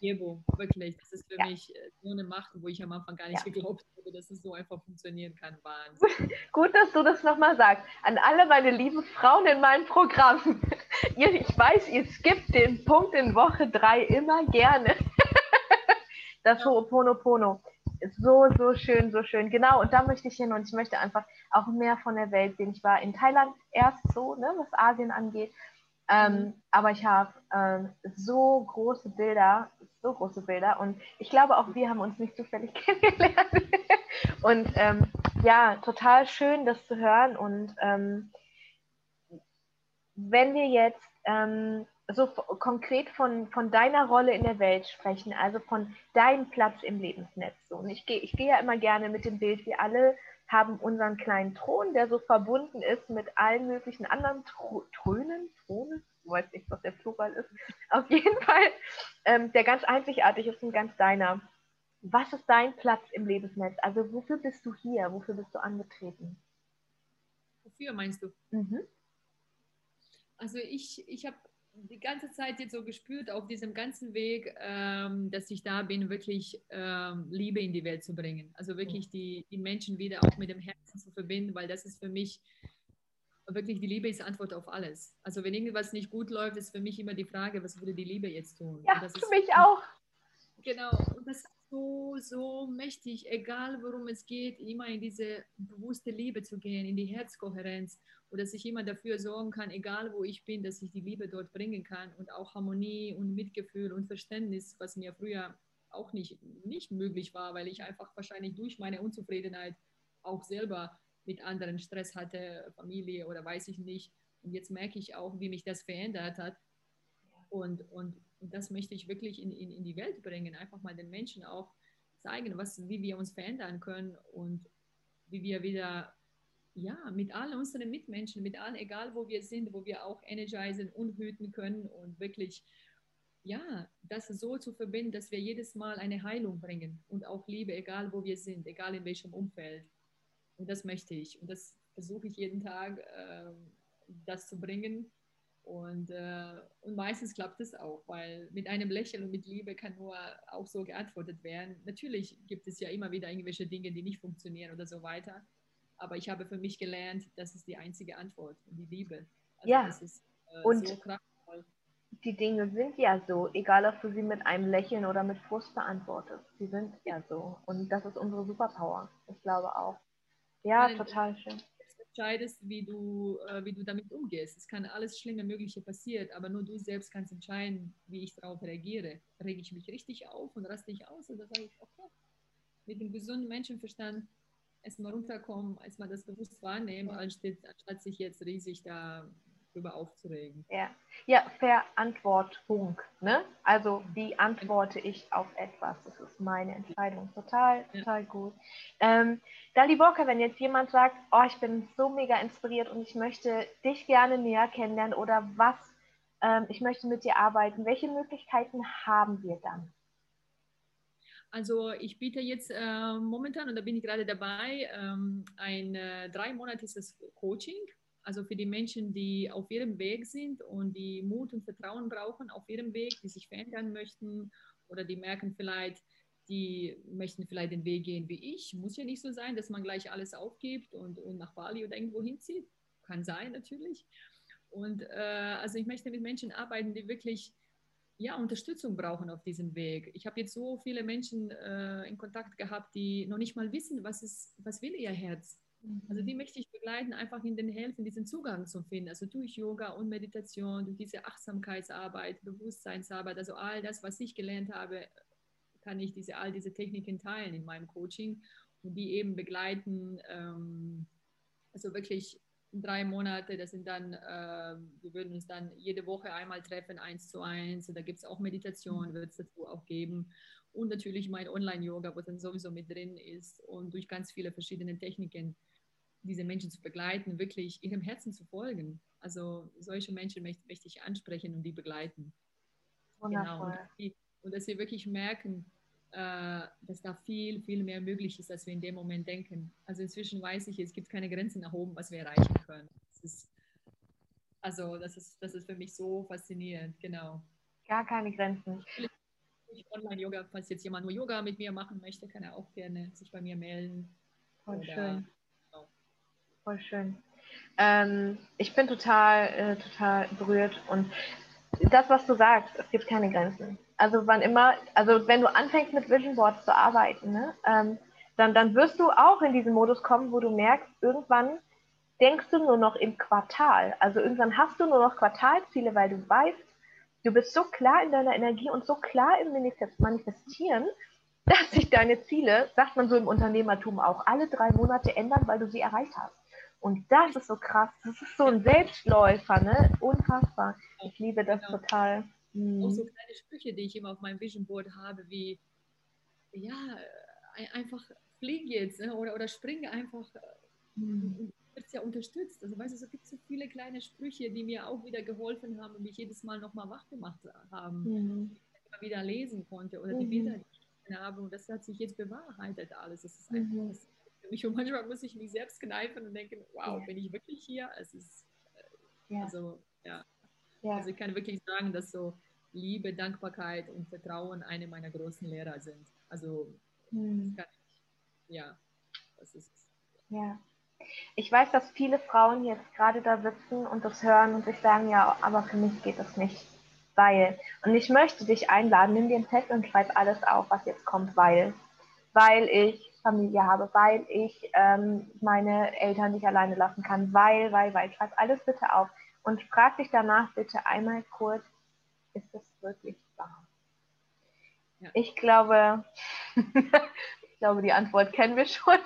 Gebung, wirklich. Das ist für ja. mich äh, so eine Macht, wo ich am Anfang gar nicht ja. geglaubt habe, dass es so einfach funktionieren kann. Wahnsinn. Gut, dass du das nochmal sagst. An alle meine lieben Frauen in meinem Programm. ich weiß, ihr skippt den Punkt in Woche 3 immer gerne. Das ja. Ho'oponopono so, so schön, so schön. Genau, und da möchte ich hin und ich möchte einfach auch mehr von der Welt sehen. Ich war in Thailand erst so, ne, was Asien angeht. Ähm, mhm. Aber ich habe ähm, so große Bilder, so große Bilder und ich glaube auch wir haben uns nicht zufällig kennengelernt. und ähm, ja, total schön, das zu hören. Und ähm, wenn wir jetzt ähm, so konkret von, von deiner Rolle in der Welt sprechen, also von deinem Platz im Lebensnetz. So. Und ich gehe ich geh ja immer gerne mit dem Bild, wir alle haben unseren kleinen Thron, der so verbunden ist mit allen möglichen anderen Tro Trönen, Thronen, ich weiß nicht, was der Plural ist, auf jeden Fall, ähm, der ganz einzigartig ist und ganz deiner. Was ist dein Platz im Lebensnetz? Also wofür bist du hier? Wofür bist du angetreten? Wofür meinst du? Mhm. Also ich, ich habe die ganze Zeit jetzt so gespürt auf diesem ganzen Weg, ähm, dass ich da bin, wirklich ähm, Liebe in die Welt zu bringen. Also wirklich die, die Menschen wieder auch mit dem Herzen zu verbinden, weil das ist für mich wirklich, die Liebe ist Antwort auf alles. Also wenn irgendwas nicht gut läuft, ist für mich immer die Frage, was würde die Liebe jetzt tun? Ja, für ist, mich auch. Genau, und das so, so mächtig, egal worum es geht, immer in diese bewusste Liebe zu gehen, in die Herzkohärenz und dass ich immer dafür sorgen kann, egal wo ich bin, dass ich die Liebe dort bringen kann und auch Harmonie und Mitgefühl und Verständnis, was mir früher auch nicht, nicht möglich war, weil ich einfach wahrscheinlich durch meine Unzufriedenheit auch selber mit anderen Stress hatte, Familie oder weiß ich nicht. Und jetzt merke ich auch, wie mich das verändert hat. Und, und, und das möchte ich wirklich in, in, in die Welt bringen, einfach mal den Menschen auch zeigen, was, wie wir uns verändern können und wie wir wieder ja, mit allen unseren Mitmenschen, mit allen, egal wo wir sind, wo wir auch energisieren und hüten können und wirklich, ja, das so zu verbinden, dass wir jedes Mal eine Heilung bringen und auch Liebe, egal wo wir sind, egal in welchem Umfeld. Und das möchte ich und das versuche ich jeden Tag, äh, das zu bringen. Und, äh, und meistens klappt es auch, weil mit einem Lächeln und mit Liebe kann nur auch so geantwortet werden. Natürlich gibt es ja immer wieder irgendwelche Dinge, die nicht funktionieren oder so weiter. Aber ich habe für mich gelernt, das ist die einzige Antwort, die Liebe. Also ja. Ist, äh, und so die Dinge sind ja so, egal ob du sie mit einem Lächeln oder mit Frust beantwortest. Sie sind ja so. Und das ist unsere Superpower. Ich glaube auch. Ja, Nein, total schön. Entscheidest, wie du, äh, wie du damit umgehst. Es kann alles Schlimme Mögliche passieren, aber nur du selbst kannst entscheiden, wie ich darauf reagiere. Rege ich mich richtig auf und raste ich aus oder sage ich, okay, mit dem gesunden Menschenverstand erstmal runterkommen, erstmal das bewusst wahrnehmen, anstatt, anstatt sich jetzt riesig darüber aufzuregen. Ja, ja Verantwortung. Ne? Also wie antworte ich auf etwas? Das ist meine Entscheidung. Total, ja. total gut. Ähm, Dali Walker, wenn jetzt jemand sagt, oh, ich bin so mega inspiriert und ich möchte dich gerne näher kennenlernen oder was ähm, ich möchte mit dir arbeiten. Welche Möglichkeiten haben wir dann? Also ich biete jetzt äh, momentan, und da bin ich gerade dabei, ähm, ein äh, dreimonatiges Coaching. Also für die Menschen, die auf ihrem Weg sind und die Mut und Vertrauen brauchen auf ihrem Weg, die sich verändern möchten oder die merken vielleicht, die möchten vielleicht den Weg gehen wie ich. Muss ja nicht so sein, dass man gleich alles aufgibt und, und nach Bali oder irgendwo hinzieht. Kann sein natürlich. Und äh, also ich möchte mit Menschen arbeiten, die wirklich ja, Unterstützung brauchen auf diesem Weg. Ich habe jetzt so viele Menschen äh, in Kontakt gehabt, die noch nicht mal wissen, was, ist, was will ihr Herz. Also die mhm. möchte ich begleiten, einfach ihnen helfen, diesen Zugang zu finden. Also durch Yoga und Meditation, durch diese Achtsamkeitsarbeit, Bewusstseinsarbeit, also all das, was ich gelernt habe, kann ich diese, all diese Techniken teilen in meinem Coaching und die eben begleiten. Ähm, also wirklich drei Monate, das sind dann, äh, wir würden uns dann jede Woche einmal treffen, eins zu eins. Und da gibt es auch Meditation, wird es dazu auch geben. Und natürlich mein Online-Yoga, wo dann sowieso mit drin ist. Und durch ganz viele verschiedene Techniken diese Menschen zu begleiten, wirklich ihrem Herzen zu folgen. Also solche Menschen möchte, möchte ich ansprechen und die begleiten. Wundervoll. Genau. Und, die, und dass wir wirklich merken, äh, dass da viel, viel mehr möglich ist, als wir in dem Moment denken. Also inzwischen weiß ich, es gibt keine Grenzen nach oben, was wir erreichen können. Das ist, also das ist, das ist für mich so faszinierend, genau. Gar keine Grenzen. Online-Yoga, falls jetzt jemand nur Yoga mit mir machen möchte, kann er auch gerne sich bei mir melden. Voll Oder, schön. Genau. Voll schön. Ähm, ich bin total, äh, total berührt und das, was du sagst, es gibt keine Grenzen. Also wann immer, also wenn du anfängst mit Vision Boards zu arbeiten, ne, ähm, dann, dann wirst du auch in diesen Modus kommen, wo du merkst, irgendwann denkst du nur noch im Quartal. Also irgendwann hast du nur noch Quartalziele, weil du weißt, du bist so klar in deiner Energie und so klar im Manifestieren, dass sich deine Ziele, sagt man so im Unternehmertum auch, alle drei Monate ändern, weil du sie erreicht hast. Und das ist so krass. Das ist so ein Selbstläufer, ne? Unfassbar. Ich liebe das genau. total. Mhm. Auch so kleine Sprüche, die ich immer auf meinem Vision Board habe, wie ja, einfach fliege jetzt ne? oder, oder springe einfach. Mhm. Wird ja unterstützt. Also weißt du, es gibt so viele kleine Sprüche, die mir auch wieder geholfen haben und mich jedes Mal nochmal wach gemacht haben, mhm. die ich immer wieder lesen konnte oder die mhm. Bilder, die ich gesehen habe. Und das hat sich jetzt bewahrheitet alles. Das ist einfach mhm. für mich. Und manchmal muss ich mich selbst kneifen und denken, wow, ja. bin ich wirklich hier? Es ist, äh, ja. also, ja. ja. Also ich kann wirklich sagen, dass so Liebe, Dankbarkeit und Vertrauen eine meiner großen Lehrer sind. Also, das kann ich, ja, das ist. Ja. Ich weiß, dass viele Frauen jetzt gerade da sitzen und das hören und sich sagen, ja, aber für mich geht das nicht. Weil. Und ich möchte dich einladen, nimm dir ein Zettel und schreib alles auf, was jetzt kommt, weil. Weil ich Familie habe, weil ich ähm, meine Eltern nicht alleine lassen kann, weil, weil, weil. Schreib alles bitte auf und frag dich danach bitte einmal kurz, ist das wirklich wahr? Ja. Ich glaube, ich glaube, die Antwort kennen wir schon.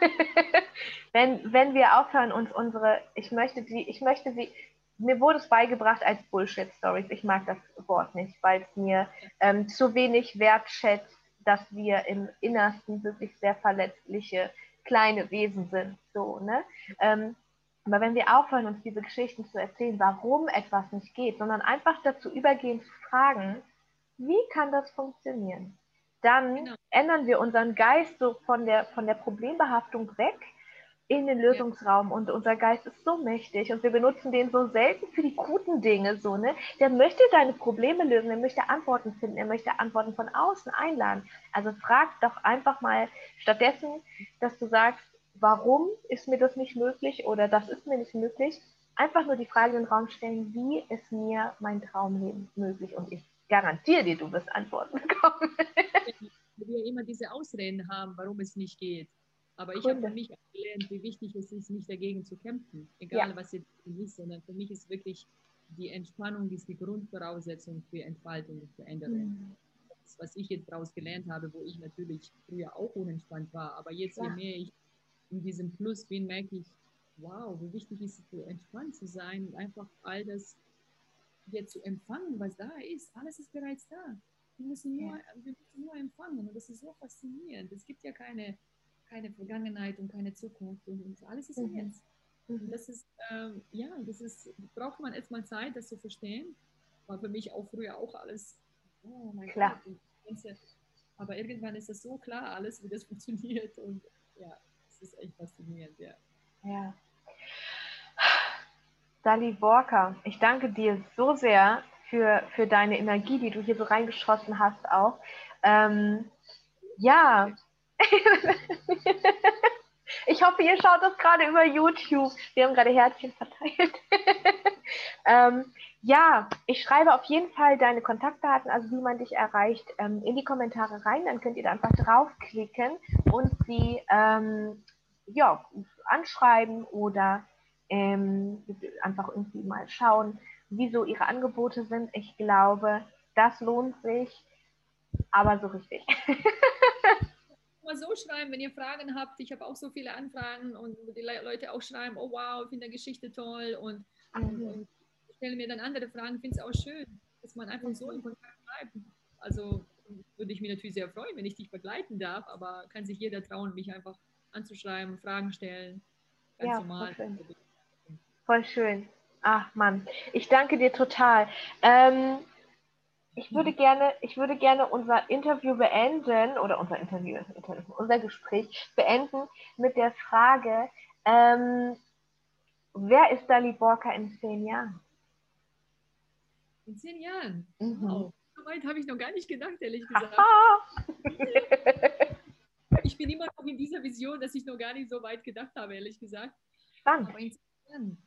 wenn, wenn wir aufhören, uns unsere, ich möchte die, ich möchte sie, mir wurde es beigebracht als Bullshit-Stories. Ich mag das Wort nicht, weil es mir ähm, zu wenig wertschätzt dass wir im Innersten wirklich sehr verletzliche kleine Wesen sind. So, ne? Ähm, aber wenn wir aufhören, uns diese Geschichten zu erzählen, warum etwas nicht geht, sondern einfach dazu übergehen zu fragen, wie kann das funktionieren? Dann genau. ändern wir unseren Geist so von der, von der Problembehaftung weg in den Lösungsraum und unser Geist ist so mächtig und wir benutzen den so selten für die guten Dinge so, ne? Der möchte deine Probleme lösen, er möchte Antworten finden, er möchte Antworten von außen einladen. Also frag doch einfach mal stattdessen, dass du sagst, warum ist mir das nicht möglich oder das ist mir nicht möglich, einfach nur die Frage in den Raum stellen, wie ist mir mein Traumleben möglich und ich garantiere dir, du wirst Antworten bekommen. wir immer diese Ausreden haben, warum es nicht geht. Aber ich habe für mich gelernt, wie wichtig es ist, nicht dagegen zu kämpfen, egal ja. was jetzt ist, sondern für mich ist wirklich die Entspannung die ist die Grundvoraussetzung für Entfaltung und Veränderung. Mhm. Das, was ich jetzt daraus gelernt habe, wo ich natürlich früher auch unentspannt war, aber jetzt, ja. je mehr ich in diesem Plus bin, merke ich, wow, wie wichtig ist es, entspannt zu sein und einfach all das jetzt zu empfangen, was da ist. Alles ist bereits da. Wir müssen nur, ja. wir müssen nur empfangen und das ist so faszinierend. Es gibt ja keine keine Vergangenheit und keine Zukunft und alles ist mhm. jetzt. Und das ist, ähm, ja, das ist, braucht man erstmal Zeit, das zu verstehen, war für mich auch früher auch alles, oh mein Klar. Gott, aber irgendwann ist das so klar alles, wie das funktioniert und ja, es ist echt faszinierend, ja. Ja. Dali Borka, ich danke dir so sehr für, für deine Energie, die du hier so reingeschossen hast auch. Ähm, ja. ich hoffe, ihr schaut das gerade über YouTube. Wir haben gerade Herzchen verteilt. ähm, ja, ich schreibe auf jeden Fall deine Kontaktdaten, also wie man dich erreicht, ähm, in die Kommentare rein. Dann könnt ihr da einfach draufklicken und sie ähm, ja, anschreiben oder ähm, einfach irgendwie mal schauen, wieso ihre Angebote sind. Ich glaube, das lohnt sich, aber so richtig. mal so schreiben, wenn ihr Fragen habt. Ich habe auch so viele Anfragen und die Leute auch schreiben, oh wow, ich finde die Geschichte toll und, mhm. und stelle mir dann andere Fragen. Ich finde es auch schön, dass man einfach so in Kontakt bleibt. Also würde ich mich natürlich sehr freuen, wenn ich dich begleiten darf, aber kann sich jeder trauen, mich einfach anzuschreiben, Fragen stellen. Ganz ja, normal. Schön. Voll schön. Ach Mann, ich danke dir total. Ähm, ich würde gerne, ich würde gerne unser Interview beenden oder unser Interview, unser Gespräch beenden mit der Frage, ähm, wer ist Dali Borka in zehn Jahren? In zehn Jahren? Mhm. Wow. So weit habe ich noch gar nicht gedacht, ehrlich gesagt. ich bin immer noch in dieser Vision, dass ich noch gar nicht so weit gedacht habe, ehrlich gesagt. Spannend. Aber in zehn Jahren.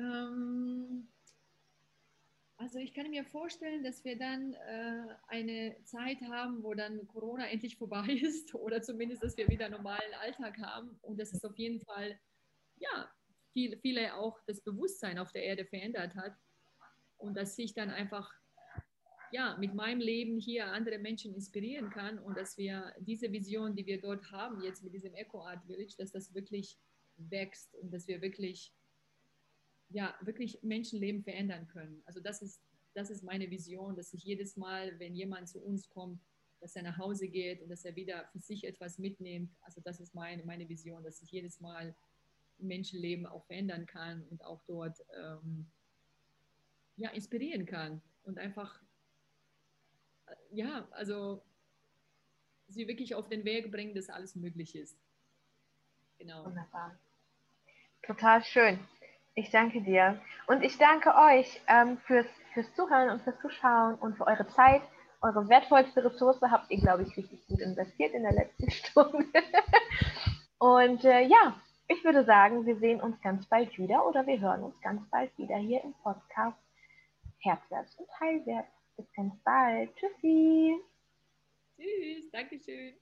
Ähm, also ich kann mir vorstellen, dass wir dann äh, eine Zeit haben, wo dann Corona endlich vorbei ist oder zumindest, dass wir wieder einen normalen Alltag haben. Und dass es auf jeden Fall, ja, viel, viele auch das Bewusstsein auf der Erde verändert hat. Und dass ich dann einfach ja, mit meinem Leben hier andere Menschen inspirieren kann und dass wir diese Vision, die wir dort haben, jetzt mit diesem Eco Art Village, dass das wirklich wächst und dass wir wirklich, ja, wirklich Menschenleben verändern können. Also das ist, das ist meine Vision, dass ich jedes Mal, wenn jemand zu uns kommt, dass er nach Hause geht und dass er wieder für sich etwas mitnimmt. Also das ist meine, meine Vision, dass ich jedes Mal Menschenleben auch verändern kann und auch dort ähm, ja, inspirieren kann und einfach, äh, ja, also sie wirklich auf den Weg bringen, dass alles möglich ist. Genau. Wunderbar. Total schön. Ich danke dir. Und ich danke euch ähm, fürs, fürs Zuhören und fürs Zuschauen und für eure Zeit. Eure wertvollste Ressource habt ihr, glaube ich, richtig gut investiert in der letzten Stunde. und äh, ja, ich würde sagen, wir sehen uns ganz bald wieder oder wir hören uns ganz bald wieder hier im Podcast Herzwärts und Heilwärts. Bis ganz bald. Tschüssi. Tschüss. Dankeschön.